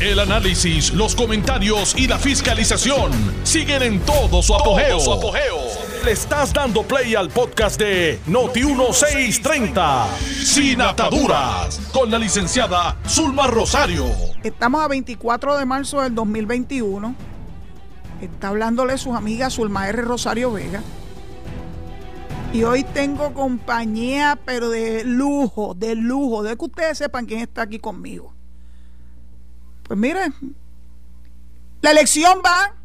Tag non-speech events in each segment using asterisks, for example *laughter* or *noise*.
El análisis, los comentarios y la fiscalización siguen en todo su apogeo. Le estás dando play al podcast de Noti1630, Sin Ataduras, con la licenciada Zulma Rosario. Estamos a 24 de marzo del 2021. Está hablándole sus amigas Zulma R. Rosario Vega. Y hoy tengo compañía, pero de lujo, de lujo, de que ustedes sepan quién está aquí conmigo. Pues mire, la elección va,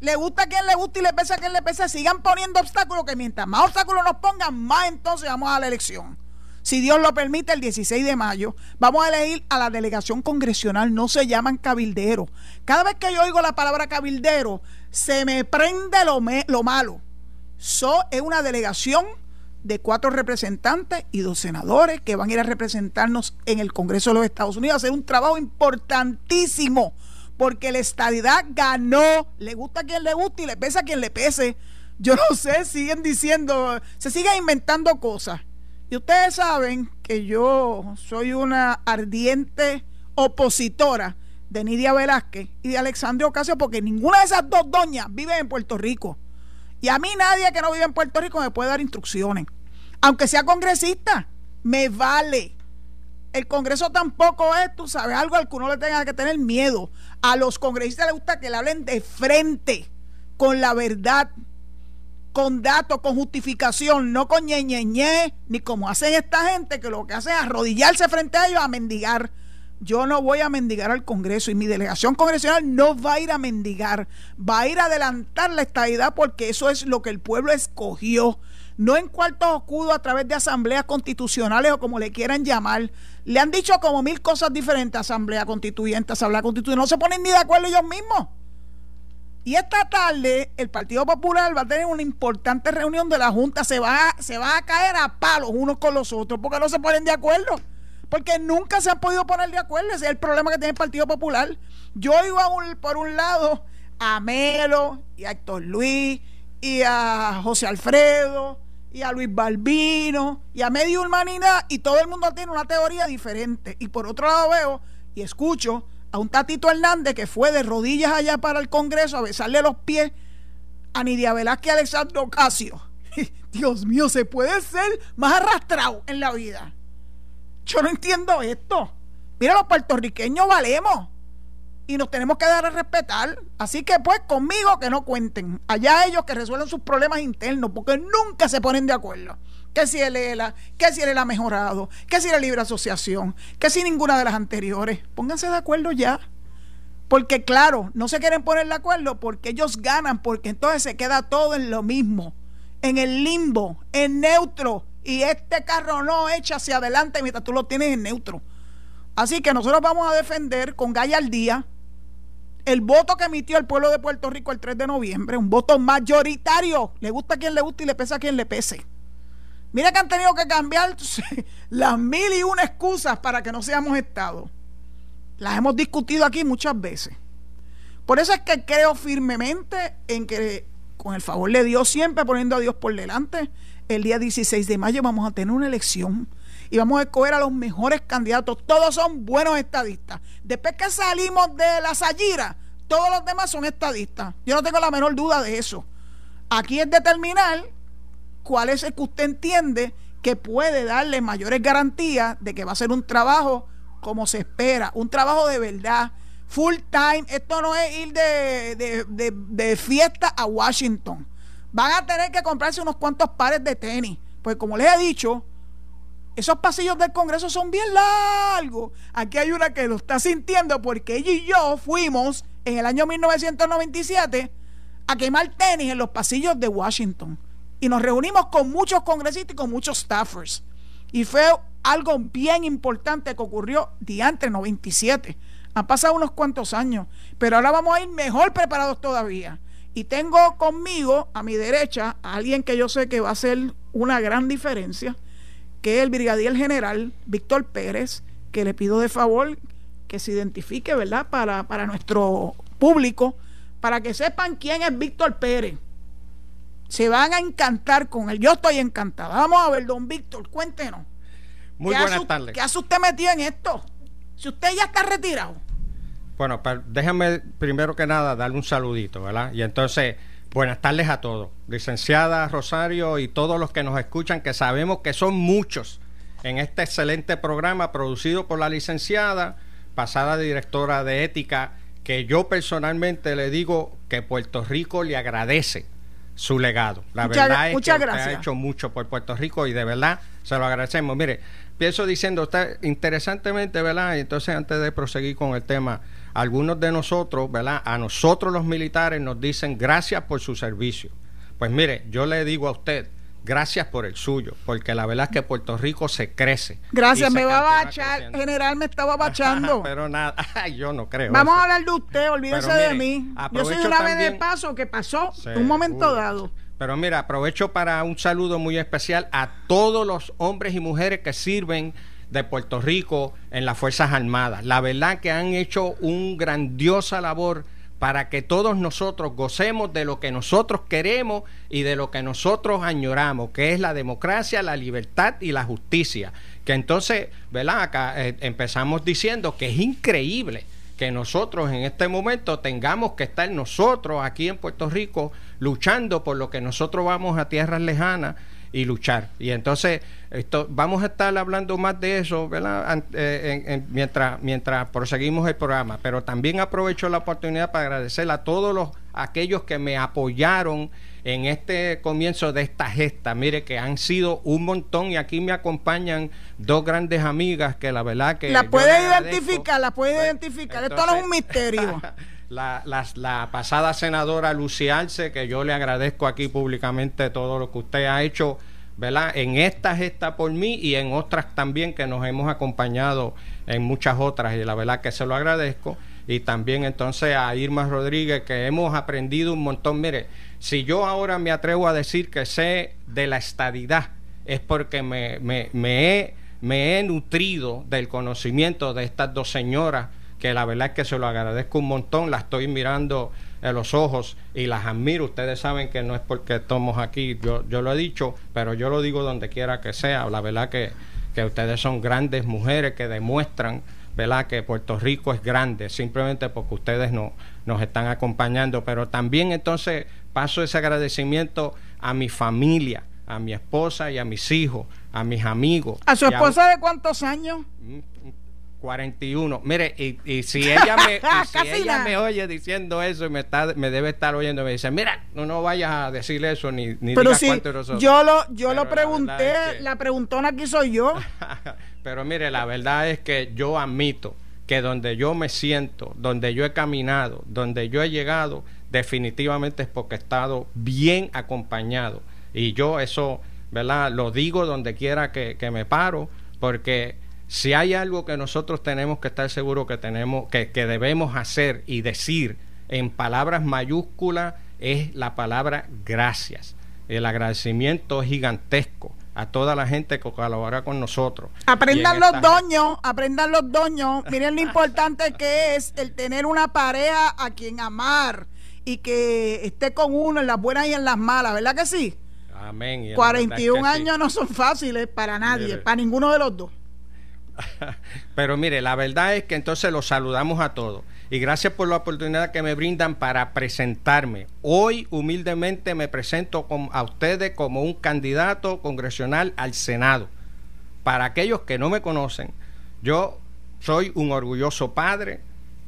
le gusta a quien le gusta y le pesa a quien le pesa, sigan poniendo obstáculos, que mientras más obstáculos nos pongan, más entonces vamos a la elección. Si Dios lo permite, el 16 de mayo vamos a elegir a la delegación congresional, no se llaman cabilderos. Cada vez que yo oigo la palabra cabildero, se me prende lo, lo malo. So es una delegación de cuatro representantes y dos senadores que van a ir a representarnos en el Congreso de los Estados Unidos hacer un trabajo importantísimo porque la estadidad ganó. Le gusta a quien le guste y le pesa a quien le pese. Yo no sé, siguen diciendo, se siguen inventando cosas. Y ustedes saben que yo soy una ardiente opositora de Nidia Velázquez y de Alexandria Ocasio porque ninguna de esas dos doñas vive en Puerto Rico. Y a mí nadie que no vive en Puerto Rico me puede dar instrucciones aunque sea congresista, me vale. El Congreso tampoco es, tú sabes, algo al que uno le tenga que tener miedo. A los congresistas les gusta que le hablen de frente, con la verdad, con datos, con justificación, no con ñe, ñe, ni como hacen esta gente que lo que hacen es arrodillarse frente a ellos a mendigar. Yo no voy a mendigar al Congreso y mi delegación congresional no va a ir a mendigar, va a ir a adelantar la estadidad porque eso es lo que el pueblo escogió no en cuartos oscuros a través de asambleas constitucionales o como le quieran llamar. Le han dicho como mil cosas diferentes, asamblea constituyente, asamblea constituyente, no se ponen ni de acuerdo ellos mismos. Y esta tarde el Partido Popular va a tener una importante reunión de la Junta, se va, se va a caer a palos unos con los otros porque no se ponen de acuerdo. Porque nunca se han podido poner de acuerdo, ese es el problema que tiene el Partido Popular. Yo iba por un lado a Melo y a Héctor Luis y a José Alfredo y a Luis Balbino y a medio humanidad y todo el mundo tiene una teoría diferente. Y por otro lado veo y escucho a un Tatito Hernández que fue de rodillas allá para el Congreso a besarle los pies a Nidia Velázquez Alexandro Ocasio. *laughs* Dios mío, se puede ser más arrastrado en la vida. Yo no entiendo esto. Mira, los puertorriqueños valemos y nos tenemos que dar a respetar. Así que pues conmigo que no cuenten. Allá ellos que resuelven sus problemas internos porque nunca se ponen de acuerdo. Que si el ELA, que si el ELA mejorado, que si la libre asociación, que si ninguna de las anteriores. Pónganse de acuerdo ya. Porque claro, no se quieren poner de acuerdo porque ellos ganan, porque entonces se queda todo en lo mismo, en el limbo, en neutro. Y este carro no echa hacia adelante mientras tú lo tienes en neutro. Así que nosotros vamos a defender con gallardía el voto que emitió el pueblo de Puerto Rico el 3 de noviembre, un voto mayoritario, le gusta a quien le guste y le pesa a quien le pese. Mira que han tenido que cambiar las mil y una excusas para que no seamos Estado. Las hemos discutido aquí muchas veces. Por eso es que creo firmemente en que, con el favor de Dios, siempre poniendo a Dios por delante, el día 16 de mayo vamos a tener una elección y vamos a escoger a los mejores candidatos. Todos son buenos estadistas. Después que salimos de la Sayira, todos los demás son estadistas. Yo no tengo la menor duda de eso. Aquí es determinar cuál es el que usted entiende que puede darle mayores garantías de que va a ser un trabajo como se espera, un trabajo de verdad, full time. Esto no es ir de, de fiesta a Washington. Van a tener que comprarse unos cuantos pares de tenis. Pues como les he dicho, esos pasillos del Congreso son bien largos. Aquí hay una que lo está sintiendo porque ella y yo fuimos en el año 1997 a quemar tenis en los pasillos de Washington. Y nos reunimos con muchos congresistas y con muchos staffers. Y fue algo bien importante que ocurrió diante 97. Han pasado unos cuantos años, pero ahora vamos a ir mejor preparados todavía. Y tengo conmigo a mi derecha a alguien que yo sé que va a hacer una gran diferencia que el brigadier general Víctor Pérez, que le pido de favor que se identifique, ¿verdad? Para, para nuestro público, para que sepan quién es Víctor Pérez. Se van a encantar con él. Yo estoy encantada. Vamos a ver, don Víctor, cuéntenos. Muy buenas tardes. ¿Qué hace usted metido en esto? Si usted ya está retirado. Bueno, déjame primero que nada darle un saludito, ¿verdad? Y entonces, buenas tardes a todos. Licenciada Rosario y todos los que nos escuchan, que sabemos que son muchos en este excelente programa producido por la licenciada, pasada directora de ética, que yo personalmente le digo que Puerto Rico le agradece su legado. La verdad es que ha hecho mucho por Puerto Rico y de verdad se lo agradecemos. Mire, pienso diciendo, usted, interesantemente, ¿verdad? Entonces, antes de proseguir con el tema, algunos de nosotros, ¿verdad? A nosotros los militares nos dicen gracias por su servicio. Pues mire, yo le digo a usted, gracias por el suyo, porque la verdad es que Puerto Rico se crece. Gracias, me va a bachar, general me estaba bachando. *laughs* Pero nada, *laughs* yo no creo. Vamos a hablar de usted, olvídese de mí. Yo soy una vez de paso que pasó un momento dado. Pero mira, aprovecho para un saludo muy especial a todos los hombres y mujeres que sirven de Puerto Rico en las Fuerzas Armadas. La verdad que han hecho un grandiosa labor para que todos nosotros gocemos de lo que nosotros queremos y de lo que nosotros añoramos, que es la democracia, la libertad y la justicia. Que entonces, ¿verdad? Acá eh, empezamos diciendo que es increíble que nosotros en este momento tengamos que estar nosotros aquí en Puerto Rico luchando por lo que nosotros vamos a tierras lejanas y luchar. Y entonces esto, vamos a estar hablando más de eso eh, mientras, mientras proseguimos el programa. Pero también aprovecho la oportunidad para agradecer a todos los aquellos que me apoyaron en este comienzo de esta gesta. Mire que han sido un montón y aquí me acompañan dos grandes amigas que la verdad que... La puede identificar, la puede pues, identificar. Esto no es un misterio. *laughs* la, la, pasada senadora Luciarce, que yo le agradezco aquí públicamente todo lo que usted ha hecho, ¿verdad? En esta gesta por mí y en otras también que nos hemos acompañado en muchas otras y la verdad que se lo agradezco. Y también entonces a Irma Rodríguez, que hemos aprendido un montón. Mire, si yo ahora me atrevo a decir que sé de la estadidad, es porque me, me, me, he, me he nutrido del conocimiento de estas dos señoras que la verdad es que se lo agradezco un montón, la estoy mirando en los ojos y las admiro. Ustedes saben que no es porque estamos aquí, yo, yo lo he dicho, pero yo lo digo donde quiera que sea. La verdad que, que ustedes son grandes mujeres que demuestran ¿verdad? que Puerto Rico es grande, simplemente porque ustedes no, nos están acompañando. Pero también entonces paso ese agradecimiento a mi familia, a mi esposa y a mis hijos, a mis amigos. ¿A su esposa de cuántos años? Mm, 41. Mire, y, si ella me *laughs* si ella me oye diciendo eso y me está me debe estar oyendo me dice, "Mira, no no vayas a decir eso ni ni Pero si yo lo yo lo pregunté, la, preguntona aquí soy yo. *laughs* Pero mire, la verdad es que yo admito que donde yo me siento, donde yo he caminado, donde yo he llegado, definitivamente es porque he estado bien acompañado. Y yo eso, ¿verdad? Lo digo donde quiera que, que me paro, porque si hay algo que nosotros tenemos que estar seguros que tenemos, que, debemos hacer y decir en palabras mayúsculas, es la palabra gracias. El agradecimiento es gigantesco a toda la gente que colabora con nosotros. Aprendan los doños, aprendan los doños. Miren lo importante que es el tener una pareja a quien amar y que esté con uno en las buenas y en las malas, ¿verdad que sí? Amén. 41 años no son fáciles para nadie, para ninguno de los dos. *laughs* Pero mire, la verdad es que entonces los saludamos a todos. Y gracias por la oportunidad que me brindan para presentarme. Hoy humildemente me presento a ustedes como un candidato congresional al Senado. Para aquellos que no me conocen, yo soy un orgulloso padre,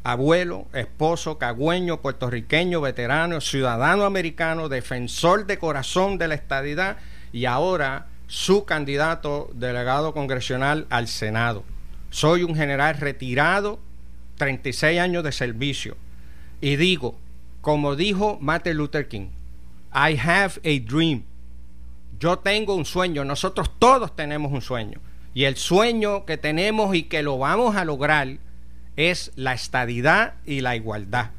abuelo, esposo, cagüeño, puertorriqueño, veterano, ciudadano americano, defensor de corazón de la estadidad y ahora su candidato delegado congresional al Senado. Soy un general retirado, 36 años de servicio. Y digo, como dijo Martin Luther King, I have a dream. Yo tengo un sueño, nosotros todos tenemos un sueño. Y el sueño que tenemos y que lo vamos a lograr es la estadidad y la igualdad.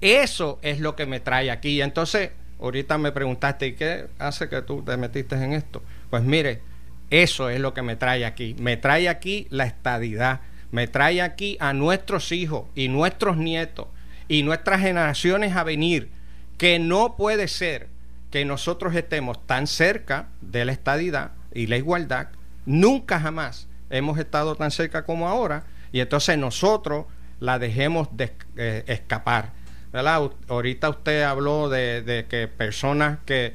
Eso es lo que me trae aquí. Entonces, ahorita me preguntaste, ¿y qué hace que tú te metiste en esto? Pues mire, eso es lo que me trae aquí. Me trae aquí la estadidad. Me trae aquí a nuestros hijos y nuestros nietos y nuestras generaciones a venir. Que no puede ser que nosotros estemos tan cerca de la estadidad y la igualdad. Nunca jamás hemos estado tan cerca como ahora. Y entonces nosotros la dejemos de, eh, escapar. ¿verdad? Ahorita usted habló de, de que personas que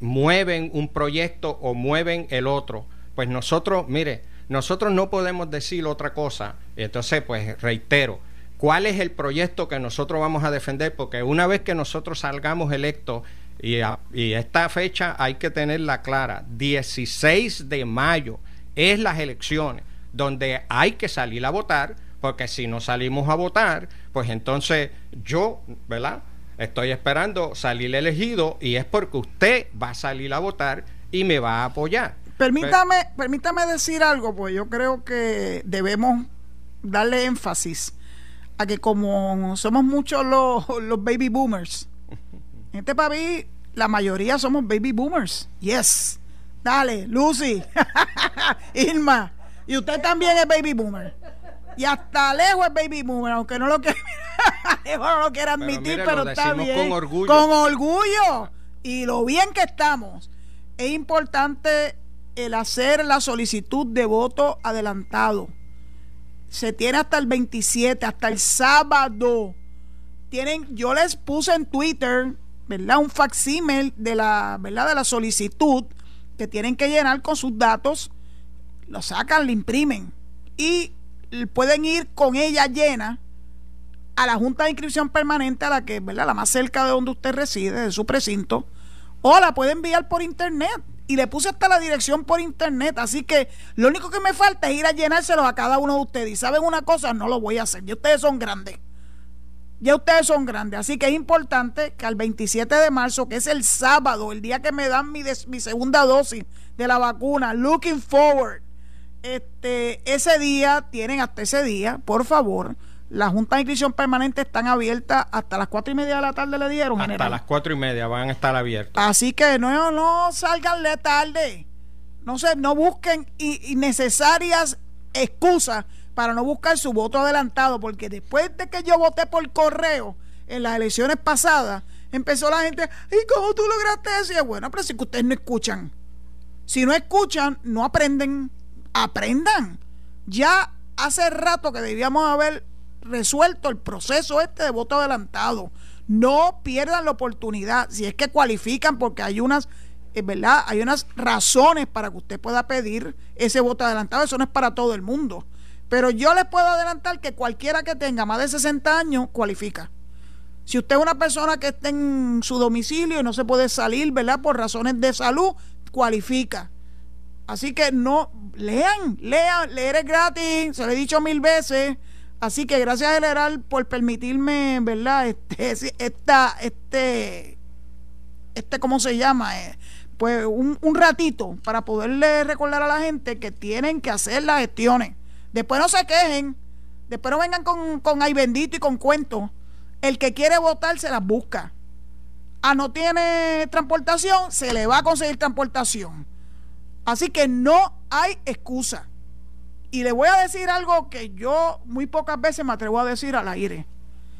mueven un proyecto o mueven el otro. Pues nosotros, mire, nosotros no podemos decir otra cosa. Entonces, pues reitero, ¿cuál es el proyecto que nosotros vamos a defender? Porque una vez que nosotros salgamos electos, y, y esta fecha hay que tenerla clara, 16 de mayo es las elecciones, donde hay que salir a votar, porque si no salimos a votar, pues entonces yo, ¿verdad? Estoy esperando salir elegido y es porque usted va a salir a votar y me va a apoyar. Permítame, permítame decir algo, pues yo creo que debemos darle énfasis a que como somos muchos los, los baby boomers, en este país la mayoría somos baby boomers. Yes. Dale, Lucy, *laughs* Irma, y usted también es baby boomer. Y hasta lejos es baby boomer, aunque no lo quiera, *laughs* no lo quiera admitir, pero, está bien. Con orgullo. Con orgullo. Y lo bien que estamos. Es importante el hacer la solicitud de voto adelantado. Se tiene hasta el 27, hasta el sábado. Tienen, yo les puse en Twitter, ¿verdad? Un facsímil de la, ¿verdad? De la solicitud que tienen que llenar con sus datos. Lo sacan, lo imprimen. Y pueden ir con ella llena a la Junta de Inscripción Permanente, a la que, ¿verdad? La más cerca de donde usted reside, de su precinto, o la puede enviar por internet. Y le puse hasta la dirección por internet. Así que lo único que me falta es ir a llenárselos a cada uno de ustedes. Y saben una cosa, no lo voy a hacer. Ya ustedes son grandes. Ya ustedes son grandes. Así que es importante que al 27 de marzo, que es el sábado, el día que me dan mi, mi segunda dosis de la vacuna, looking forward este, ese día, tienen hasta ese día, por favor, la Junta de Inscripción Permanente están abiertas hasta las cuatro y media de la tarde, le dieron. Hasta las cuatro y media van a estar abiertas. Así que no, no salgan de tarde. No se, no busquen innecesarias excusas para no buscar su voto adelantado, porque después de que yo voté por correo en las elecciones pasadas, empezó la gente, ¿y cómo tú lograste eso? Y bueno, pero si que ustedes no escuchan. Si no escuchan, no aprenden aprendan. Ya hace rato que debíamos haber resuelto el proceso este de voto adelantado. No pierdan la oportunidad. Si es que cualifican, porque hay unas, es verdad, hay unas razones para que usted pueda pedir ese voto adelantado. Eso no es para todo el mundo. Pero yo les puedo adelantar que cualquiera que tenga más de 60 años cualifica. Si usted es una persona que está en su domicilio y no se puede salir, ¿verdad? Por razones de salud, cualifica. Así que no, lean, lean, leer es gratis, se lo he dicho mil veces. Así que gracias general por permitirme, ¿verdad? Este, *laughs* esta, este, este, ¿cómo se llama? Eh, pues un, ratito para poderle recordar a la gente que tienen que hacer las gestiones. Después no se quejen, después no vengan con, con ay bendito y con cuentos. El que quiere votar se las busca. Ah, no tiene transportación, se le va a conseguir transportación. Así que no hay excusa. Y le voy a decir algo que yo muy pocas veces me atrevo a decir al aire.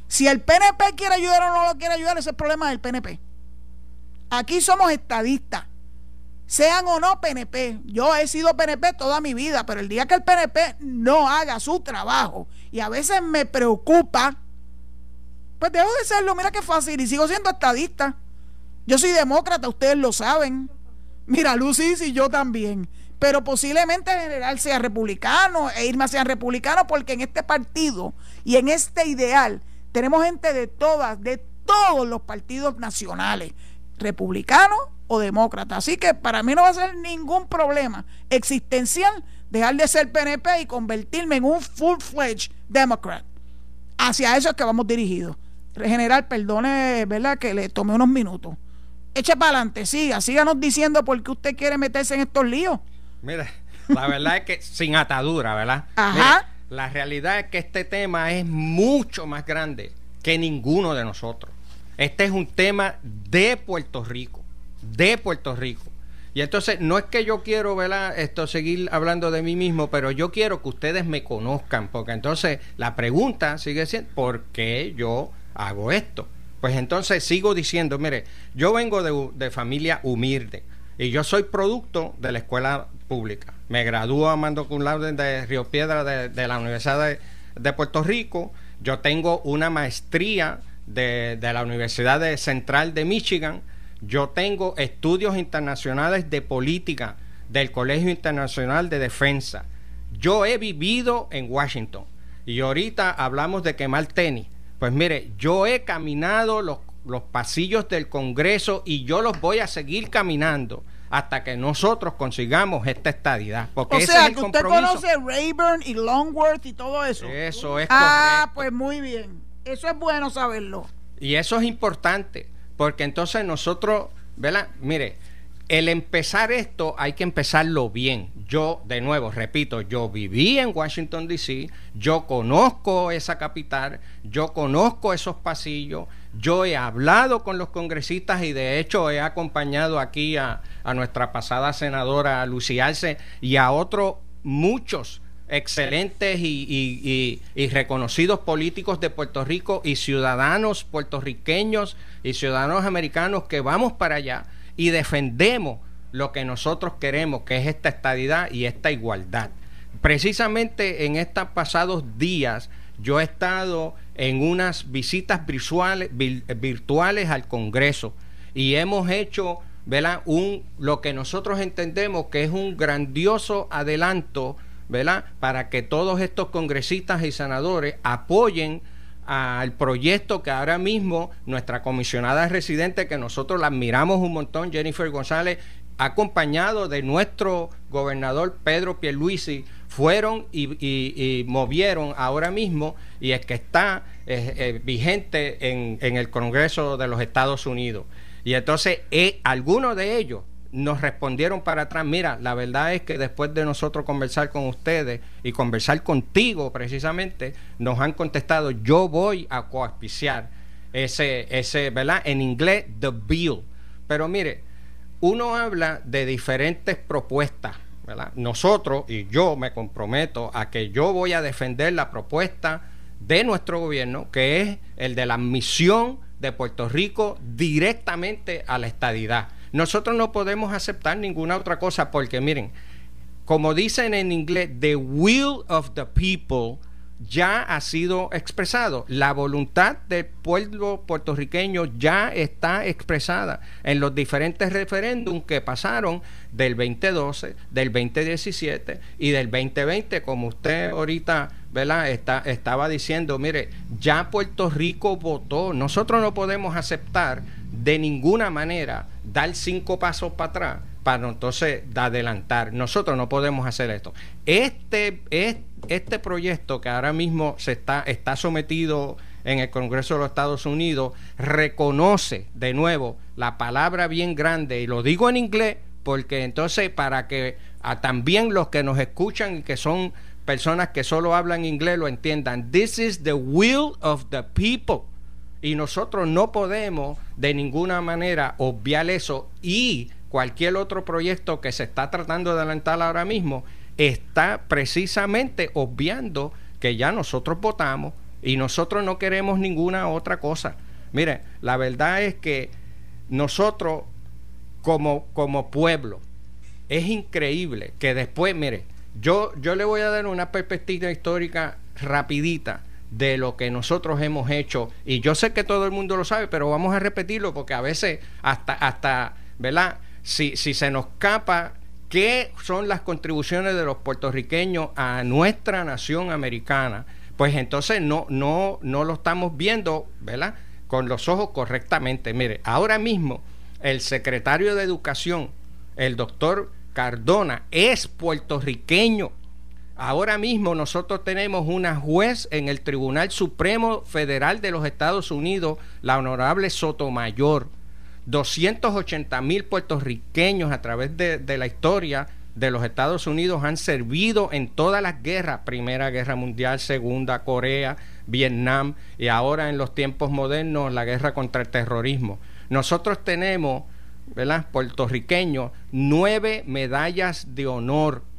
Si el PNP quiere ayudar o no lo quiere ayudar, ese es el problema del PNP. Aquí somos estadistas. Sean o no PNP. Yo he sido PNP toda mi vida, pero el día que el PNP no haga su trabajo, y a veces me preocupa, pues dejo de serlo. Mira qué fácil. Y sigo siendo estadista. Yo soy demócrata, ustedes lo saben. Mira, Lucy y yo también. Pero posiblemente el general sea republicano e Irma sean republicanos porque en este partido y en este ideal tenemos gente de todas, de todos los partidos nacionales, republicanos o demócratas. Así que para mí no va a ser ningún problema existencial dejar de ser PNP y convertirme en un full-fledged Democrat. Hacia eso es que vamos dirigidos. General, perdone, ¿verdad? Que le tomé unos minutos eche para adelante, siga, síganos diciendo por qué usted quiere meterse en estos líos. Mira, la verdad es que *laughs* sin atadura, ¿verdad? Ajá. la realidad es que este tema es mucho más grande que ninguno de nosotros. Este es un tema de Puerto Rico, de Puerto Rico. Y entonces no es que yo quiero, ¿verdad? Esto seguir hablando de mí mismo, pero yo quiero que ustedes me conozcan, porque entonces la pregunta sigue siendo, ¿por qué yo hago esto? Pues entonces sigo diciendo, mire, yo vengo de, familia humilde y yo soy producto de la escuela pública. Me graduó a mando cum laude de Río Piedra de, la Universidad de, Puerto Rico yo tengo una maestría de, de la Universidad de Central de Michigan, yo tengo estudios internacionales de política del Colegio Internacional de Defensa. Yo he vivido en Washington y ahorita hablamos de quemar tenis. Pues mire, yo he caminado los, los pasillos del Congreso y yo los voy a seguir caminando hasta que nosotros consigamos esta estadidad. Porque o sea, es que usted conoce Rayburn y Longworth y todo eso. Eso es Ah, correcto. pues muy bien. Eso es bueno saberlo. Y eso es importante, porque entonces nosotros, ¿verdad? Mire, el empezar esto hay que empezarlo bien. Yo, de nuevo, repito, yo viví en Washington, D.C., yo conozco esa capital, yo conozco esos pasillos, yo he hablado con los congresistas y de hecho he acompañado aquí a, nuestra pasada senadora Lucy Arce y a otros muchos excelentes y reconocidos políticos de Puerto Rico y ciudadanos puertorriqueños y ciudadanos americanos que vamos para allá y defendemos lo que nosotros queremos, que es esta estadidad y esta igualdad. Precisamente en estos pasados días yo he estado en unas visitas virtuales, vir- virtuales al Congreso y hemos hecho ¿verdad? Un, lo que nosotros entendemos que es un grandioso adelanto ¿verdad? para que todos estos congresistas y senadores apoyen al proyecto que ahora mismo nuestra comisionada residente, que nosotros la admiramos un montón, Jennifer González, acompañado de nuestro gobernador Pedro Pierluisi, fueron y, movieron ahora mismo y es que está vigente en, en el Congreso de los Estados Unidos. Y entonces eh, algunos de ellos nos respondieron para atrás, mira, la verdad es que después de nosotros conversar con ustedes y conversar contigo precisamente, nos han contestado, yo voy a coauspiciar ese, ese, ¿verdad? En inglés, the bill. Pero mire, uno habla de diferentes propuestas, ¿verdad? Nosotros, y yo me comprometo a que yo voy a defender la propuesta de nuestro gobierno, que es el de la admisión de Puerto Rico directamente a la estadidad. Nosotros no podemos aceptar ninguna otra cosa porque miren, como dicen en inglés, the will of the people ya ha sido expresado. La voluntad del pueblo puertorriqueño ya está expresada en los diferentes referéndums que pasaron del 2012, del 2017 y del 2020, como usted ahorita ¿verdad? Está, estaba diciendo, mire, ya Puerto Rico votó. Nosotros no podemos aceptar de ninguna manera dar cinco pasos para atrás para entonces adelantar. Nosotros no podemos hacer esto. Este, es- este proyecto que ahora mismo se está, está sometido en el Congreso de los Estados Unidos reconoce de nuevo la palabra bien grande, y lo digo en inglés porque entonces para que a también los que nos escuchan y que son personas que solo hablan inglés lo entiendan, this is the will of the people. Y nosotros no podemos de ninguna manera obviar eso y cualquier otro proyecto que se está tratando de adelantar ahora mismo está precisamente obviando que ya nosotros votamos y nosotros no queremos ninguna otra cosa. Mire, la verdad es que nosotros como, como pueblo, es increíble que después, mire, yo, yo le voy a dar una perspectiva histórica rapidita de lo que nosotros hemos hecho y yo sé que todo el mundo lo sabe, pero vamos a repetirlo porque a veces hasta, hasta ¿verdad? Si, si se nos escapa qué son las contribuciones de los puertorriqueños a nuestra nación americana, pues entonces no, no, no lo estamos viendo, ¿verdad? Con los ojos correctamente. Mire, ahora mismo el secretario de Educación, el doctor Cardona, es puertorriqueño. Ahora mismo nosotros tenemos una juez en el Tribunal Supremo Federal de los Estados Unidos, la honorable Sotomayor. 280 mil puertorriqueños a través de, la historia de los Estados Unidos han servido en todas las guerras, Primera Guerra Mundial, Segunda, Corea, Vietnam y ahora en los tiempos modernos la guerra contra el terrorismo. Nosotros tenemos, ¿verdad? Puertorriqueños, nueve medallas de honor.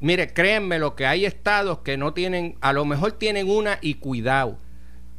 Mire, créanme lo que hay estados que no tienen, a lo mejor tienen una y cuidado.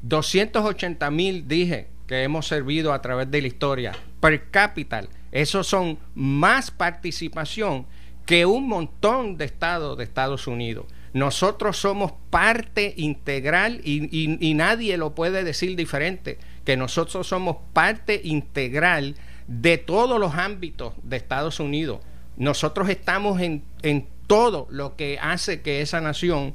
280 mil, dije, que hemos servido a través de la historia. Per cápita, esos son más participación que un montón de estados de Estados Unidos. Nosotros somos parte integral y, nadie lo puede decir diferente, que nosotros somos parte integral de todos los ámbitos de Estados Unidos. Nosotros estamos en, en todo lo que hace que esa nación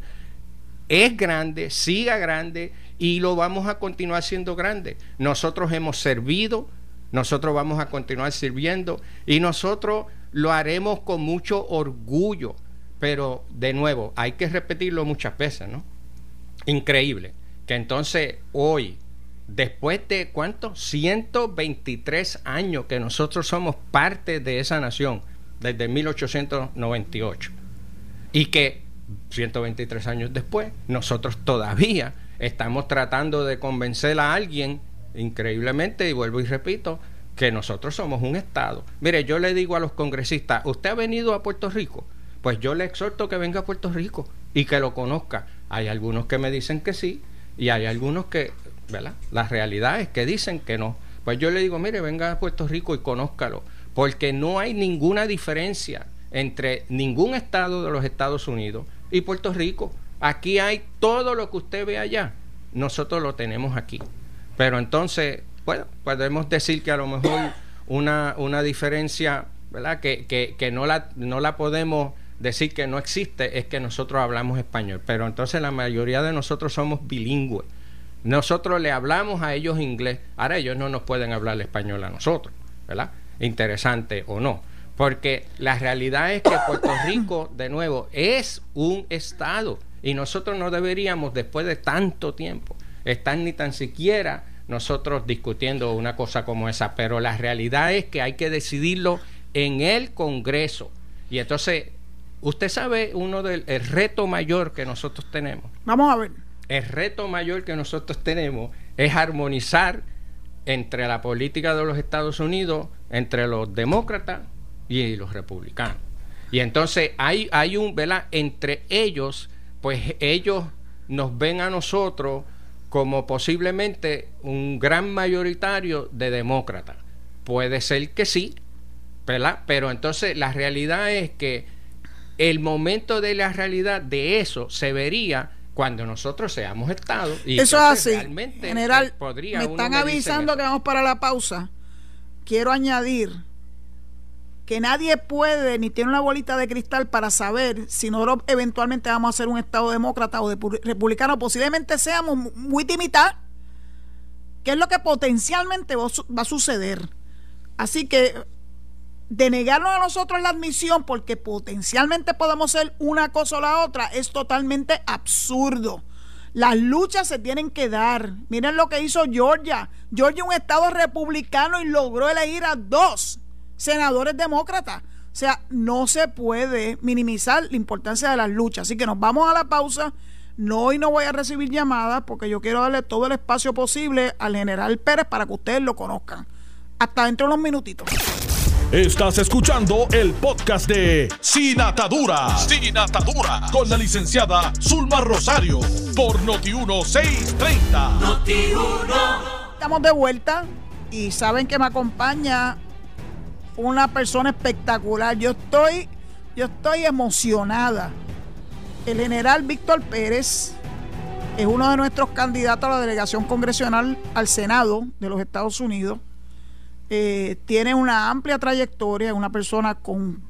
es grande, siga grande y lo vamos a continuar siendo grande. Nosotros hemos servido, nosotros vamos a continuar sirviendo y nosotros lo haremos con mucho orgullo. Pero de nuevo, hay que repetirlo muchas veces, ¿no? Increíble. Que entonces hoy, después de cuánto? 123 años que nosotros somos parte de esa nación, desde 1898. Y que 123 años después, nosotros todavía estamos tratando de convencer a alguien, increíblemente, y vuelvo y repito, que nosotros somos un Estado. Mire, yo le digo a los congresistas, ¿usted ha venido a Puerto Rico? pues yo le exhorto que venga a Puerto Rico y que lo conozca. Hay algunos que me dicen que sí y hay algunos que, ¿verdad? La realidad es que dicen que no. Pues yo le digo, mire, venga a Puerto Rico y conózcalo, porque no hay ninguna diferencia entre ningún estado de los Estados Unidos y Puerto Rico. Aquí hay todo lo que usted ve allá, nosotros lo tenemos aquí. Pero entonces, bueno, podemos decir que a lo mejor una, una diferencia, ¿verdad? Que, que, que no, la, no la podemos decir que no existe es que nosotros hablamos español, pero entonces la mayoría de nosotros somos bilingües. Nosotros le hablamos a ellos inglés, ahora ellos no nos pueden hablar español a nosotros, ¿verdad? Interesante o no. Porque la realidad es que Puerto Rico, de nuevo, es un estado y nosotros no deberíamos, después de tanto tiempo, estar ni tan siquiera nosotros discutiendo una cosa como esa. Pero la realidad es que hay que decidirlo en el Congreso. Y entonces Usted sabe uno del el reto mayor que nosotros tenemos. Vamos a ver. El reto mayor que nosotros tenemos es armonizar entre la política de los Estados Unidos, entre los demócratas y los republicanos. Y entonces hay, hay un, ¿verdad? Entre ellos, pues ellos nos ven a nosotros como posiblemente un gran mayoritario de demócratas. Puede ser que sí, ¿verdad? Pero entonces la realidad es que el momento de la realidad de eso se vería cuando nosotros seamos Estado. Y eso es así. General, me están avisando que vamos para la pausa. Quiero añadir que nadie puede ni tiene una bolita de cristal para saber si nosotros eventualmente vamos a ser un Estado demócrata o de republicano. Posiblemente seamos muy mitad, que es lo que potencialmente va a suceder. Así que de negarnos a nosotros la admisión porque potencialmente podemos ser una cosa o la otra es totalmente absurdo. Las luchas se tienen que dar. Miren lo que hizo Georgia. Georgia un estado republicano y logró elegir a dos senadores demócratas. O sea, no se puede minimizar la importancia de las luchas. Así que nos vamos a la pausa. No, hoy no voy a recibir llamadas porque yo quiero darle todo el espacio posible al general Pérez para que ustedes lo conozcan. Hasta dentro de unos minutitos. Estás escuchando el podcast de Sin Atadura. Sin Atadura. Con la licenciada Zulma Rosario. Por Noti1630. Noti1. Estamos de vuelta y saben que me acompaña una persona espectacular. Yo estoy, yo estoy emocionada. El general Víctor Pérez es uno de nuestros candidatos a la delegación congresional al Senado de los Estados Unidos eh, tiene una amplia trayectoria, es una persona con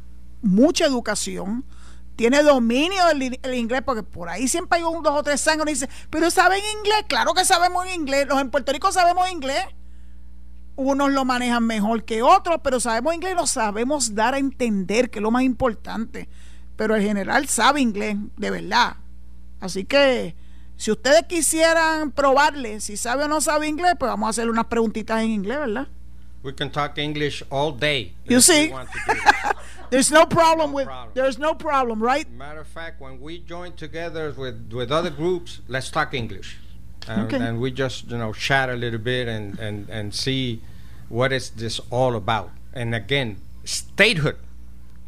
mucha educación, tiene dominio del inglés, porque por ahí siempre hay un dos o tres años y dice, pero ¿saben inglés? Claro que sabemos inglés, los en Puerto Rico sabemos inglés. Unos lo manejan mejor que otros, pero sabemos inglés y lo sabemos dar a entender, que es lo más importante. Pero el general sabe inglés, de verdad. Así que si ustedes quisieran probarle si sabe o no sabe inglés, pues vamos a hacerle unas preguntitas en inglés, ¿verdad? We can talk English all day. You see, *laughs* there's no problem no with problem. there's no problem, right? Matter of fact, when we join together with with other groups, let's talk English, and, okay. and we just you know chat a little bit and and and see what is this all about. And again, statehood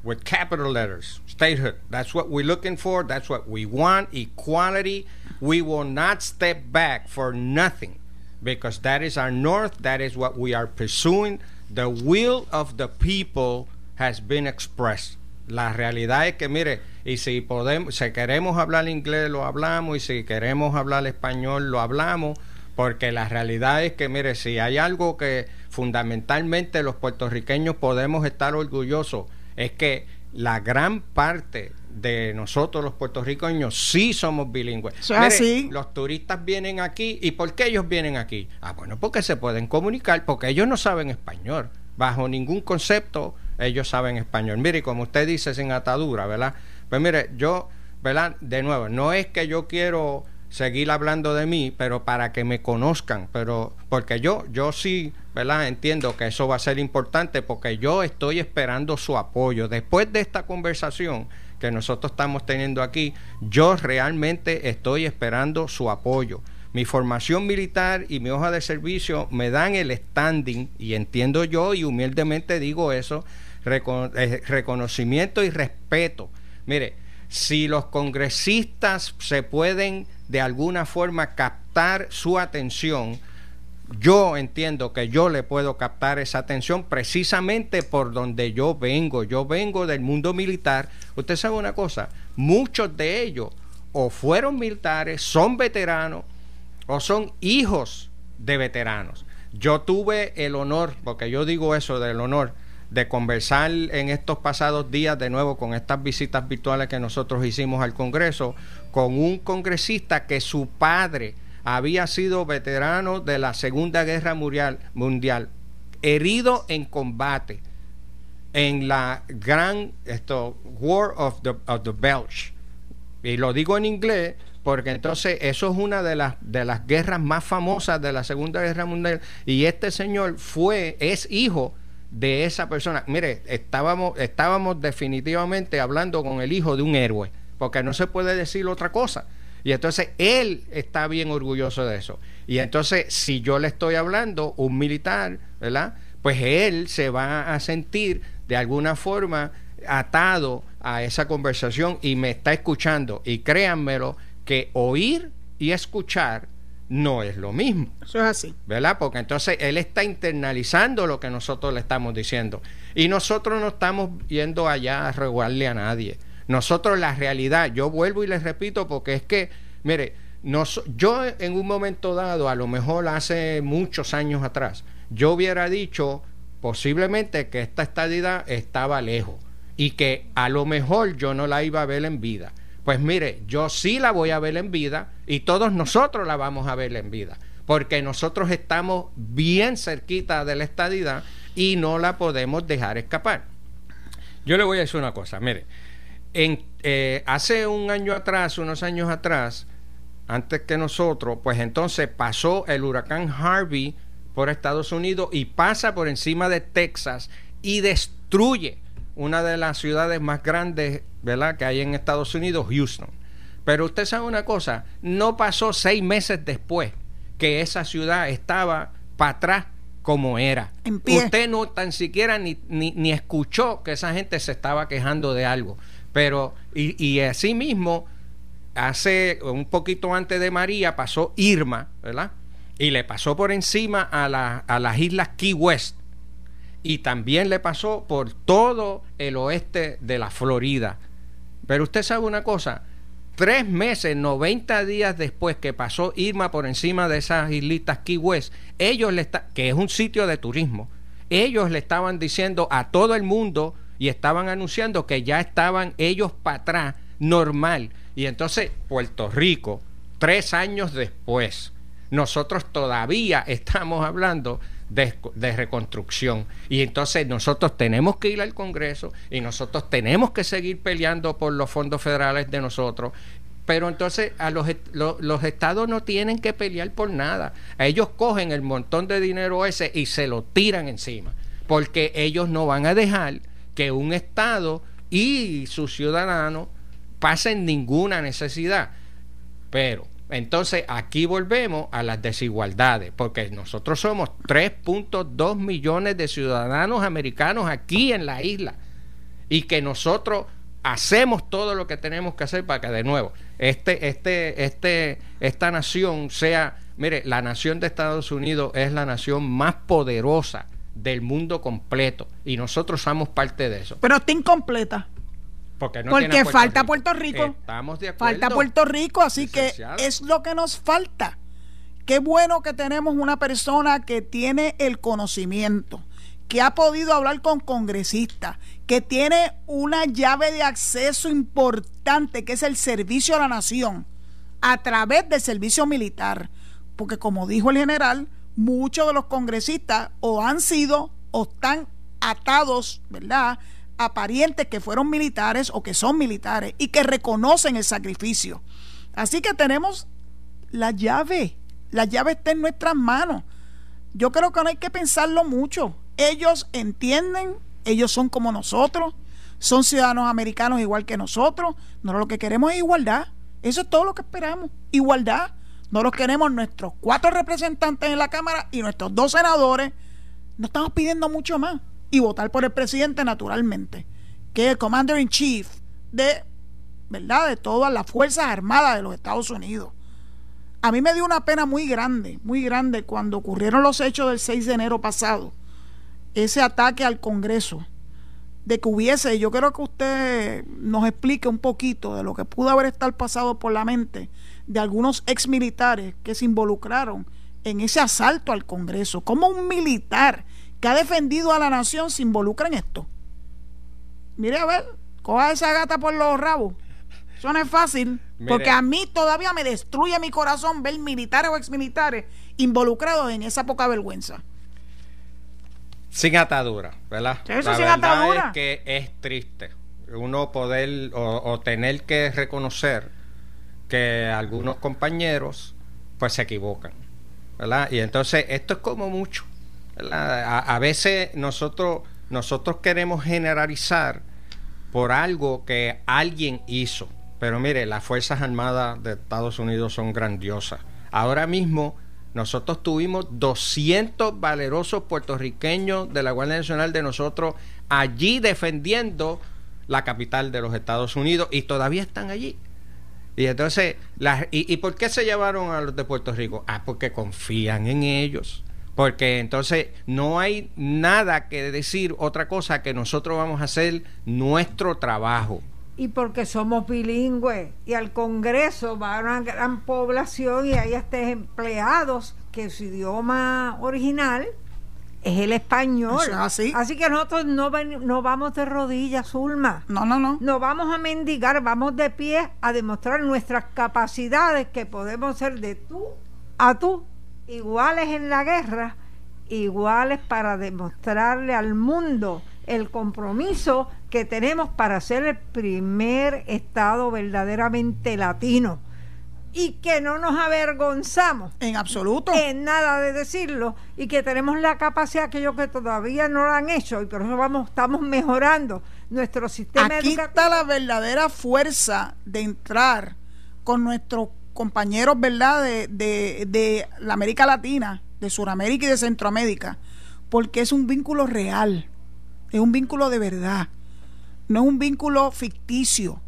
with capital letters. Statehood. That's what we're looking for. That's what we want. Equality. We will not step back for nothing because that is our north, that is what we are pursuing. The will of the people has been expressed. La realidad es que, mire, y si podemos, si queremos hablar inglés, lo hablamos, y si queremos hablar español, lo hablamos, porque la realidad es que, mire, si hay algo que fundamentalmente los puertorriqueños podemos estar orgullosos, es que la gran parte de nosotros los puertorriqueños sí somos bilingües. Los turistas vienen aquí y ¿por qué ellos vienen aquí? Ah, bueno, porque se pueden comunicar, porque ellos no saben español. Bajo ningún concepto ellos saben español. Mire, como usted dice, sin atadura, ¿verdad? Pues mire, yo, ¿verdad? De nuevo, no es que yo quiero seguir hablando de mí, pero para que me conozcan, pero porque yo, yo sí, ¿verdad? Entiendo que eso va a ser importante porque yo estoy esperando su apoyo. Después de esta conversación que nosotros estamos teniendo aquí, yo realmente estoy esperando su apoyo. Mi formación militar y mi hoja de servicio me dan el standing, y entiendo yo y humildemente digo eso, eh, reconocimiento y respeto. Mire, si los congresistas se pueden de alguna forma captar su atención, yo entiendo que yo le puedo captar esa atención precisamente por donde yo vengo. Yo vengo del mundo militar. Usted sabe una cosa, muchos de ellos o fueron militares, son veteranos o son hijos de veteranos. Yo tuve el honor, porque yo digo eso del honor, de conversar en estos pasados días de nuevo con estas visitas virtuales que nosotros hicimos al Congreso, con un congresista que su padre había sido veterano de la Segunda Guerra Mundial, mundial herido en combate en la gran War of the, of the Belch. Y lo digo en inglés porque entonces eso es una de las, de las guerras más famosas de la Segunda Guerra Mundial. Y este señor fue, es hijo de esa persona. Mire, estábamos, estábamos definitivamente hablando con el hijo de un héroe, porque no se puede decir otra cosa. Y entonces él está bien orgulloso de eso. Y entonces, si yo le estoy hablando, un militar, ¿verdad? Pues él se va a sentir de alguna forma atado a esa conversación y me está escuchando. Y créanmelo que oír y escuchar no es lo mismo. Eso es así. ¿Verdad? Porque entonces él está internalizando lo que nosotros le estamos diciendo. Y nosotros no estamos yendo allá a reguarle a nadie. Nosotros la realidad, yo vuelvo y les repito porque es que, mire, yo en un momento dado, a lo mejor hace muchos años atrás, yo hubiera dicho posiblemente que esta estadidad estaba lejos y que a lo mejor yo no la iba a ver en vida. Pues mire, yo sí la voy a ver en vida y todos nosotros la vamos a ver en vida, porque nosotros estamos bien cerquita de la estadidad y no la podemos dejar escapar. Yo le voy a decir una cosa, mire, eh, hace un año atrás, unos años atrás, antes que nosotros, pues entonces pasó el huracán Harvey por Estados Unidos y pasa por encima de Texas y destruye una de las ciudades más grandes, ¿verdad?, que hay en Estados Unidos, Houston. Pero usted sabe una cosa, no pasó seis meses después que esa ciudad estaba para atrás como era. Usted no tan siquiera ni, ni, escuchó que esa gente se estaba quejando de algo. Pero, y, y así mismo, hace un poquito antes de María pasó Irma, ¿verdad? Y le pasó por encima a, a las islas Key West y también le pasó por todo el oeste de la Florida. Pero usted sabe una cosa, tres meses, 90 días después que pasó Irma por encima de esas islitas Key West, ellos le está, que es un sitio de turismo, ellos le estaban diciendo a todo el mundo y estaban anunciando que ya estaban ellos para atrás, normal. Y entonces Puerto Rico, tres años después, nosotros todavía *laughs* estamos hablando de, reconstrucción. Y entonces nosotros tenemos que ir al Congreso y nosotros tenemos que seguir peleando por los fondos federales de nosotros. Pero entonces a los, los estados no tienen que pelear por nada. Ellos cogen el montón de dinero ese y se lo tiran encima. Porque ellos no van a dejar que un estado y sus ciudadanos pasen ninguna necesidad. Pero entonces aquí volvemos a las desigualdades, porque nosotros somos 3.2 millones de ciudadanos americanos aquí en la isla y que nosotros hacemos todo lo que tenemos que hacer para que de nuevo este, este, este, esta nación sea, mire, la nación de Estados Unidos es la nación más poderosa del mundo completo y nosotros somos parte de eso. Pero está incompleta. Porque, falta Puerto Rico. Estamos de acuerdo. Falta Puerto Rico, así que es lo que nos falta. Qué bueno que tenemos una persona que tiene el conocimiento, que ha podido hablar con congresistas, que tiene una llave de acceso importante, que es el servicio a la nación, a través del servicio militar. Porque como dijo el general, muchos de los congresistas o han sido o están atados, ¿verdad? A parientes que fueron militares o que son militares y que reconocen el sacrificio. Así que tenemos la llave la llave está en nuestras manos. Yo creo que no hay que pensarlo mucho. Ellos entienden, ellos son como nosotros, son ciudadanos americanos igual que nosotros. No lo que queremos es igualdad. Eso es todo lo que esperamos. Igualdad. No los queremos nuestros cuatro representantes en la Cámara y nuestros dos senadores. No estamos pidiendo mucho más. Y votar por el presidente naturalmente, que es el Commander in Chief de, ¿verdad? De todas las Fuerzas Armadas de los Estados Unidos. A mí me dio una pena muy grande, muy grande cuando ocurrieron los hechos del 6 de enero pasado, ese ataque al Congreso, de que hubiese, yo creo que usted nos explique un poquito de lo que pudo haber estado pasado por la mente de algunos ex militares que se involucraron en ese asalto al Congreso. ¿Cómo un militar que ha defendido a la nación se involucra en esto? Mire, a ver, coja esa gata por los rabos. Eso no es fácil, porque a mí todavía me destruye mi corazón ver militares o exmilitares involucrados en esa poca vergüenza. Sin atadura, ¿verdad? Eso La sin verdad es que es triste uno poder o, tener que reconocer que algunos compañeros pues se equivocan, ¿verdad? Y entonces esto es como mucho, A, veces nosotros nosotros queremos generalizar por algo que alguien hizo. Pero mire, las Fuerzas Armadas de Estados Unidos son grandiosas. Ahora mismo nosotros tuvimos 200 valerosos puertorriqueños de la Guardia Nacional de nosotros allí defendiendo la capital de los Estados Unidos y todavía están allí. Y entonces, y, ¿y por qué se llevaron a los de Puerto Rico? Ah, porque confían en ellos. Porque entonces no hay nada que decir otra cosa que nosotros vamos a hacer nuestro trabajo y porque somos bilingües y al Congreso va una gran población y hay hasta empleados que su idioma original es el español. así. así que nosotros no, no vamos de rodillas, Zulma. No, no, no. No vamos a mendigar, vamos de pie a demostrar nuestras capacidades que podemos ser de tú a tú, iguales en la guerra, iguales para demostrarle al mundo el compromiso que tenemos para ser el primer Estado verdaderamente latino. Y que no nos avergonzamos en absoluto. en nada de decirlo y que tenemos la capacidad aquellos que todavía no lo han hecho y por eso vamos estamos mejorando nuestro sistema aquí está la verdadera fuerza de entrar con nuestros compañeros verdad de, de, de la América Latina de Sudamérica y de Centroamérica porque es un vínculo real es un vínculo de verdad, no es un vínculo ficticio,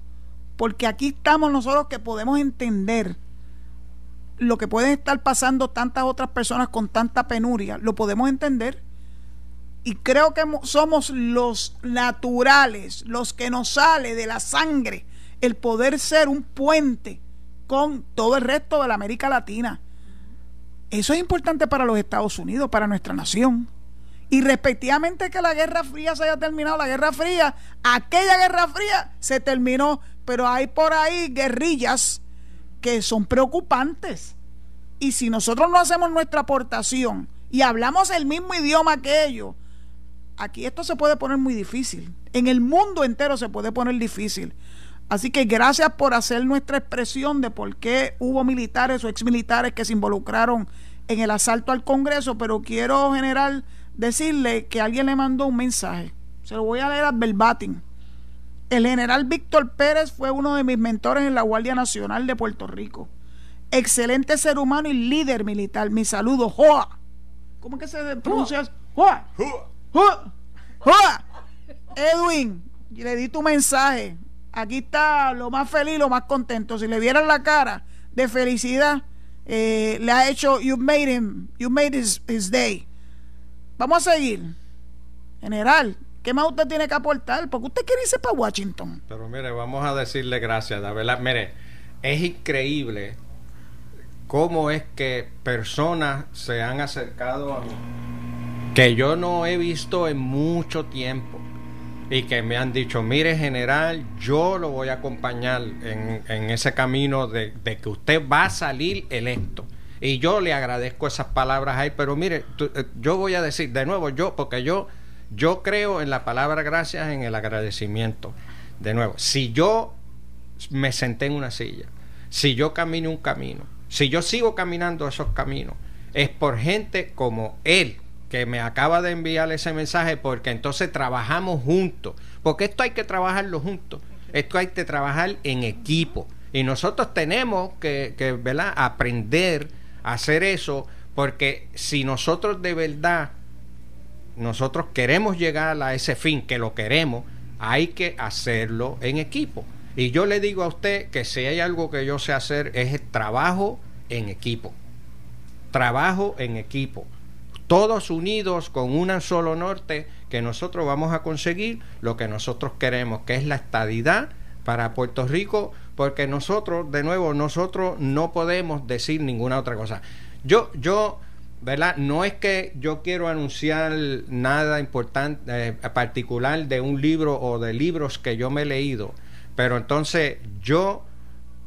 porque aquí estamos nosotros que podemos entender lo que pueden estar pasando tantas otras personas con tanta penuria, lo podemos entender. Y creo que somos los naturales, los que nos sale de la sangre, el poder ser un puente con todo el resto de la América Latina. Eso es importante para los Estados Unidos, para nuestra nación y respectivamente que la Guerra Fría se haya terminado, la Guerra Fría, aquella Guerra Fría se terminó, pero hay por ahí guerrillas que son preocupantes. Y si nosotros no hacemos nuestra aportación y hablamos el mismo idioma que ellos, aquí esto se puede poner muy difícil. En el mundo entero se puede poner difícil. Así que gracias por hacer nuestra expresión de por qué hubo militares o exmilitares que se involucraron en el asalto al Congreso, pero quiero generar decirle que alguien le mandó un mensaje. Se lo voy a leer a verbatim. El general Víctor Pérez fue uno de mis mentores en la Guardia Nacional de Puerto Rico. Excelente ser humano y líder militar. Mi saludo, Joa. ¿Cómo que se pronuncia? Joa. Joa. Joa. Edwin, le di tu mensaje. Aquí está lo más feliz, lo más contento. Si le vieran la cara de felicidad, eh, le ha hecho, you made him, you made his, his day. Vamos a seguir. General, ¿Qué más usted tiene que aportar? Porque usted quiere irse para Washington. Pero mire, vamos a decirle gracias, la verdad. Mire, es increíble cómo es que personas se han acercado a mí que yo no he visto en mucho tiempo y que me han dicho, mire general, yo lo voy a acompañar en, ese camino de, de, que usted va a salir electo. Y yo le agradezco esas palabras ahí, pero mire, eh, yo voy a decir de nuevo, yo, porque yo, yo creo en la palabra gracias, en el agradecimiento. De nuevo, si yo me senté en una silla, si yo camino un camino, si yo sigo caminando esos caminos, es por gente como él, que me acaba de enviar ese mensaje, porque entonces trabajamos juntos. Porque esto hay que trabajarlo juntos. Esto hay que trabajar en equipo. Y nosotros tenemos que, que ¿verdad? aprender a hacer eso, porque si nosotros de verdad, nosotros queremos llegar a ese fin, que lo queremos, hay que hacerlo en equipo. Y yo le digo a usted que si hay algo que yo sé hacer es trabajo en equipo. Trabajo en equipo. Todos unidos con un solo norte que nosotros vamos a conseguir lo que nosotros queremos, que es la estadidad para Puerto Rico, porque nosotros, de nuevo, nosotros no podemos decir ninguna otra cosa. Yo, yo, ¿verdad? No es que yo quiero anunciar nada importante, eh, particular de un libro o de libros que yo me he leído, pero entonces yo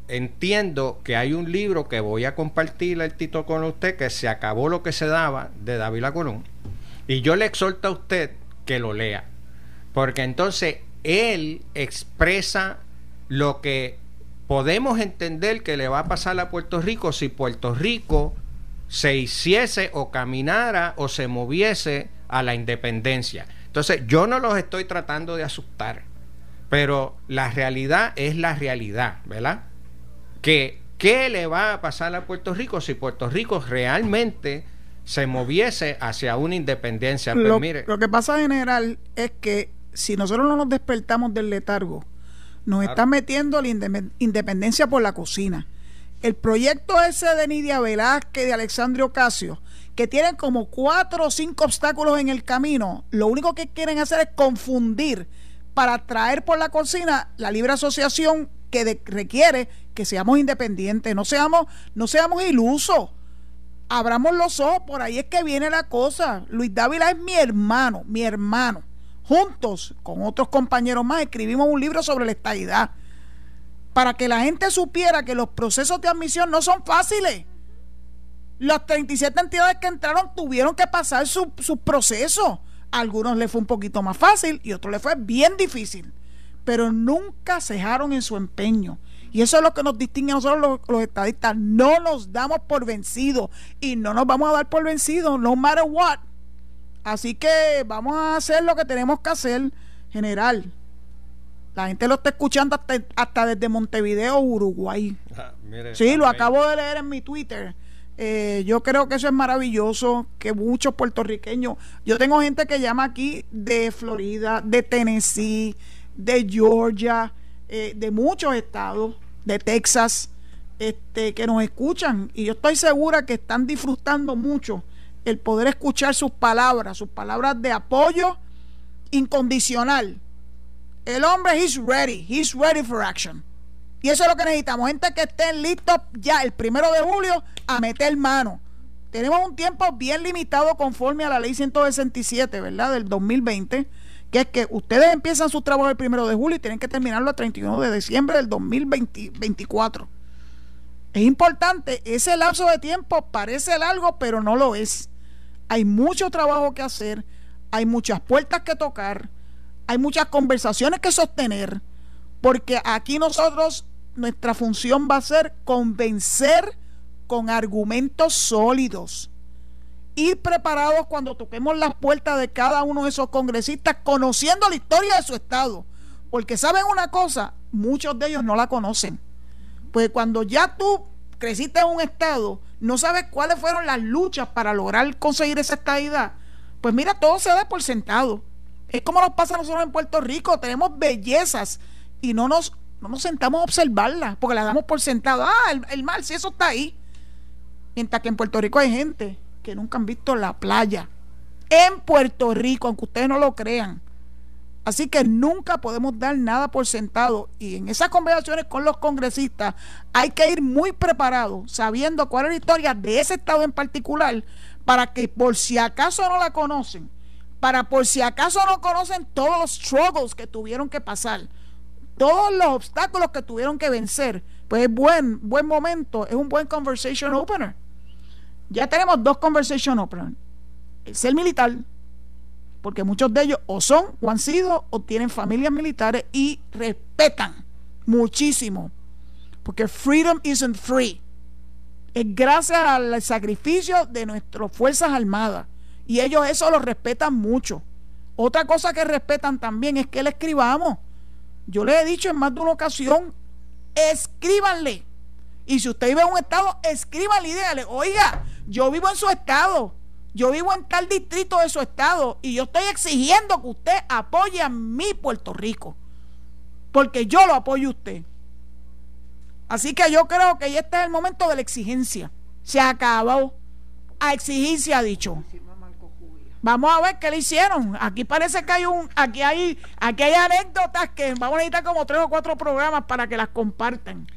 entiendo que hay un libro que voy a compartir el título con usted que se acabó lo que se daba de David Colón y yo le exhorto a usted que lo lea porque entonces él expresa lo que podemos entender que le va a pasar a Puerto Rico si Puerto Rico se hiciese o caminara o se moviese a la independencia. Entonces yo no los estoy tratando de asustar, pero la realidad es la realidad, ¿verdad? Que qué le va a pasar a Puerto Rico si Puerto Rico realmente se moviese hacia una independencia. Pues lo, mire, lo que pasa general es que si nosotros no nos despertamos del letargo, nos está metiendo la independencia por la cocina. El proyecto ese de Nidia Velázquez, de Alexandria Ocasio, que tienen como cuatro o cinco obstáculos en el camino, lo único que quieren hacer es confundir para traer por la cocina la libre asociación que requiere que seamos independientes, no seamos, no seamos ilusos. Abramos los ojos, por ahí es que viene la cosa. Luis Dávila es mi hermano, mi hermano. Juntos con otros compañeros más escribimos un libro sobre la estadidad para que la gente supiera que los procesos de admisión no son fáciles. Las 37 entidades que entraron tuvieron que pasar sus su procesos. A algunos les fue un poquito más fácil y a otros les fue bien difícil pero nunca cejaron en su empeño. Y eso es lo que nos distingue a nosotros los, estadistas. No nos damos por vencidos y no nos vamos a dar por vencidos, no matter what. Así que vamos a hacer lo que tenemos que hacer, general. La gente lo está escuchando hasta, desde Montevideo, Uruguay. Ah, sí, lo acabo de leer en mi Twitter. Eh, yo creo que eso es maravilloso, que muchos puertorriqueños, yo tengo gente que llama aquí de Florida, de Tennessee, de Georgia, eh, de muchos estados, de Texas, este, que nos escuchan. Y yo estoy segura que están disfrutando mucho el poder escuchar sus palabras, sus palabras de apoyo incondicional. El hombre, he's ready, he's ready for action. Y eso es lo que necesitamos, gente que estén listos ya el primero de julio a meter mano. Tenemos un tiempo bien limitado conforme a la ley 167, ¿verdad? Del 2020 que es que ustedes empiezan su trabajo el primero de julio y tienen que terminarlo el 31 de diciembre del 2024. Es importante, ese lapso de tiempo parece largo, pero no lo es. Hay mucho trabajo que hacer, hay muchas puertas que tocar, hay muchas conversaciones que sostener, porque aquí nosotros, nuestra función va a ser convencer con argumentos sólidos ir preparados cuando toquemos las puertas de cada uno de esos congresistas, conociendo la historia de su estado. Porque saben una cosa, muchos de ellos no la conocen. Pues cuando ya tú creciste en un estado, no sabes cuáles fueron las luchas para lograr conseguir esa estadidad, pues mira, todo se da por sentado. Es como nos pasa a nosotros en Puerto Rico, tenemos bellezas y no nos, no nos sentamos a observarlas, porque las damos por sentado. Ah, el, mar, si eso está ahí. Mientras que en Puerto Rico hay gente que nunca han visto la playa. En Puerto Rico, aunque ustedes no lo crean. Así que nunca podemos dar nada por sentado. Y en esas conversaciones con los congresistas hay que ir muy preparados, sabiendo cuál es la historia de ese estado en particular, para que por si acaso no la conocen, para por si acaso no conocen todos los struggles que tuvieron que pasar, todos los obstáculos que tuvieron que vencer, pues es buen, buen momento, es un buen conversation opener. Ya tenemos dos conversation openers. El ser militar, porque muchos de ellos o son o han sido o tienen familias militares y respetan muchísimo, porque freedom isn't free. Es gracias al sacrificio de nuestras Fuerzas Armadas y ellos eso lo respetan mucho. Otra cosa que respetan también es que le escribamos. Yo le he dicho en más de una ocasión, escríbanle. Y si usted vive en un estado, escríbanle y dígale, oiga, yo vivo en su estado yo vivo en tal distrito de su estado y yo estoy exigiendo que usted apoye a mi Puerto Rico. Porque yo lo apoyo a usted. Así que yo creo que este es el momento de la exigencia. Se acabó. A exigir se ha dicho. Vamos a ver qué le hicieron. Aquí parece que hay un, aquí hay, aquí hay anécdotas que vamos a necesitar como tres o cuatro programas para que las compartan.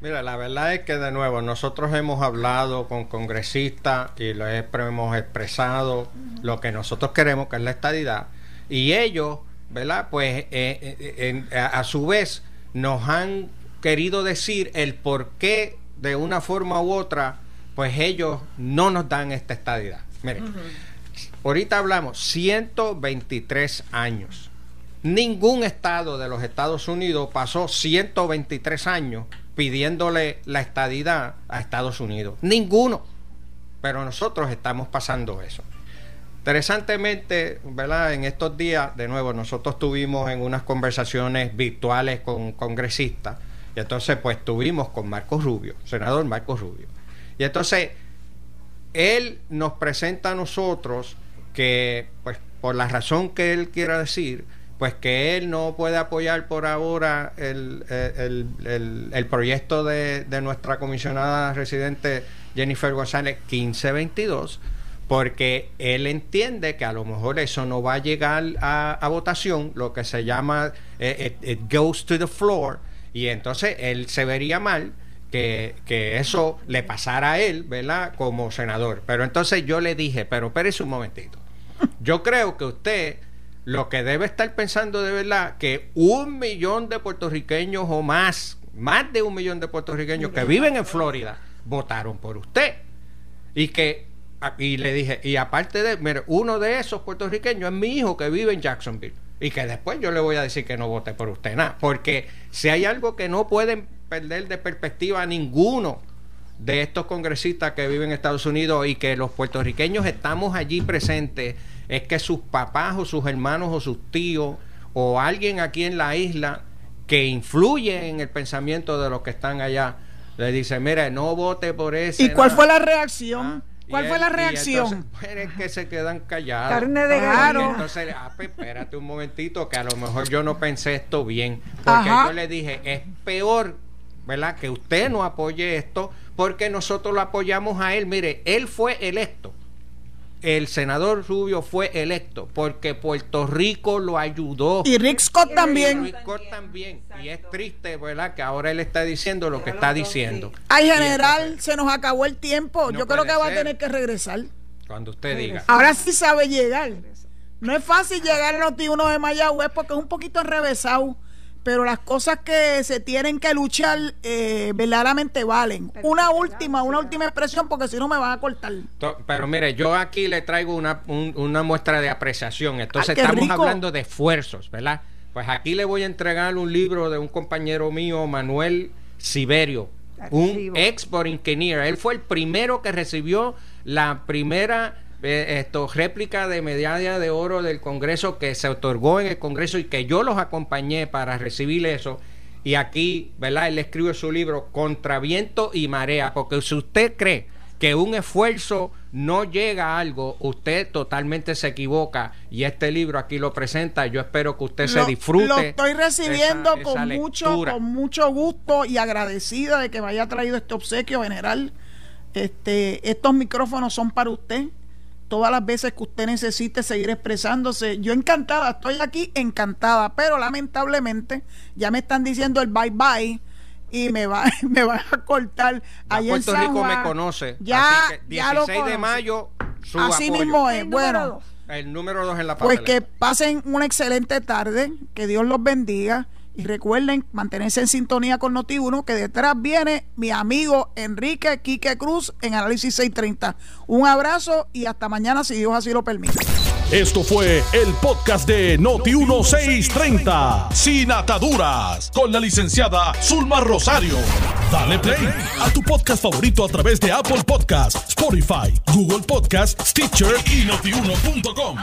Mira, la verdad es que de nuevo nosotros hemos hablado con congresistas y lo hemos expresado lo que nosotros queremos, que es la estadidad, y ellos, ¿verdad? Pues eh, eh, a su vez nos han querido decir el por qué de una forma u otra, pues ellos no nos dan esta estadidad. Miren, ahorita hablamos 123 años. Ningún estado de los Estados Unidos pasó 123 años pidiéndole la estadidad a Estados Unidos. Ninguno. Pero nosotros estamos pasando eso. Interesantemente, ¿verdad? En estos días, de nuevo, nosotros tuvimos en unas conversaciones virtuales con congresistas, y entonces pues tuvimos con Marcos Rubio, senador Marcos Rubio. Y entonces, él nos presenta a nosotros que, pues, por la razón que él quiera decir, pues que él no puede apoyar por ahora el, el, proyecto de, nuestra comisionada residente Jennifer González 1522, porque él entiende que a lo mejor eso no va a llegar a, votación, lo que se llama eh, it, goes to the floor, y entonces él se vería mal que, que, eso le pasara a él, ¿verdad? Como senador. Pero entonces yo le dije, pero espérese un momentito. Yo creo que usted lo que debe estar pensando de verdad que un millón de puertorriqueños o más, más de un millón de puertorriqueños que viven en Florida, votaron por usted. Y que, y le dije, y aparte de, mire, uno de esos puertorriqueños es mi hijo que vive en Jacksonville. Y que después yo le voy a decir que no vote por usted, nada. Porque si hay algo que no pueden perder de perspectiva a ninguno de estos congresistas que viven en Estados Unidos y que los puertorriqueños estamos allí presentes es que sus papás o sus hermanos o sus tíos o alguien aquí en la isla que influye en el pensamiento de los que están allá le dice, mira, no vote por ese. ¿Y cuál fue la reacción? Ah, ¿Cuál fue la reacción? Entonces, que se quedan callados. Carne de garo. Entonces, ah, pues, espérate un momentito, que a lo mejor yo no pensé esto bien. Porque yo le dije, es peor, ¿verdad? Que usted no apoye esto, porque nosotros lo apoyamos a él. Mire, él fue electo el senador Rubio fue electo porque Puerto Rico lo ayudó. Y Rick Scott también. Y Rick Scott también. Y es triste, ¿verdad? Que ahora él está diciendo lo que está diciendo. Ay, general, se nos acabó el tiempo. Yo creo que va a tener que regresar. Cuando usted diga. Ahora sí sabe llegar. No es fácil llegar al Noti 1 de Mayagüez porque es un poquito enrevesado pero las cosas que se tienen que luchar eh, verdaderamente valen. Una última, una última expresión, porque si no me van a cortar. Pero mire, yo aquí le traigo una, una muestra de apreciación. Entonces estamos hablando de esfuerzos, ¿verdad? Pues aquí le voy a entregar un libro de un compañero mío, Manuel Siberio, un ex ingeniero. Él fue el primero que recibió la primera esto, réplica de medalla de oro del Congreso que se otorgó en el Congreso y que yo los acompañé para recibir eso. Y aquí, ¿verdad? Él escribe su libro Contra viento y marea, porque si usted cree que un esfuerzo no llega a algo, usted totalmente se equivoca y este libro aquí lo presenta. Yo espero que usted se disfrute. Lo estoy recibiendo con mucho, con mucho gusto y agradecida de que me haya traído este obsequio general. Este, estos micrófonos son para usted todas las veces que usted necesite seguir expresándose. Yo encantada, estoy aquí encantada, pero lamentablemente ya me están diciendo el bye bye y me va *laughs* me van a cortar allá Puerto en Rico me conoce ya así que 16 de mayo su así mismo es bueno. el número dos en la pues que pasen una excelente tarde que Dios los bendiga y recuerden mantenerse en sintonía con Noti1, que detrás viene mi amigo Enrique Quique Cruz en Análisis 630. Un abrazo y hasta mañana si Dios así lo permite. Esto fue el podcast de Noti1 630, sin ataduras, con la licenciada Zulma Rosario. Dale play a tu podcast favorito a través de Apple Podcasts, Spotify, Google Podcasts, Stitcher y notiuno.com.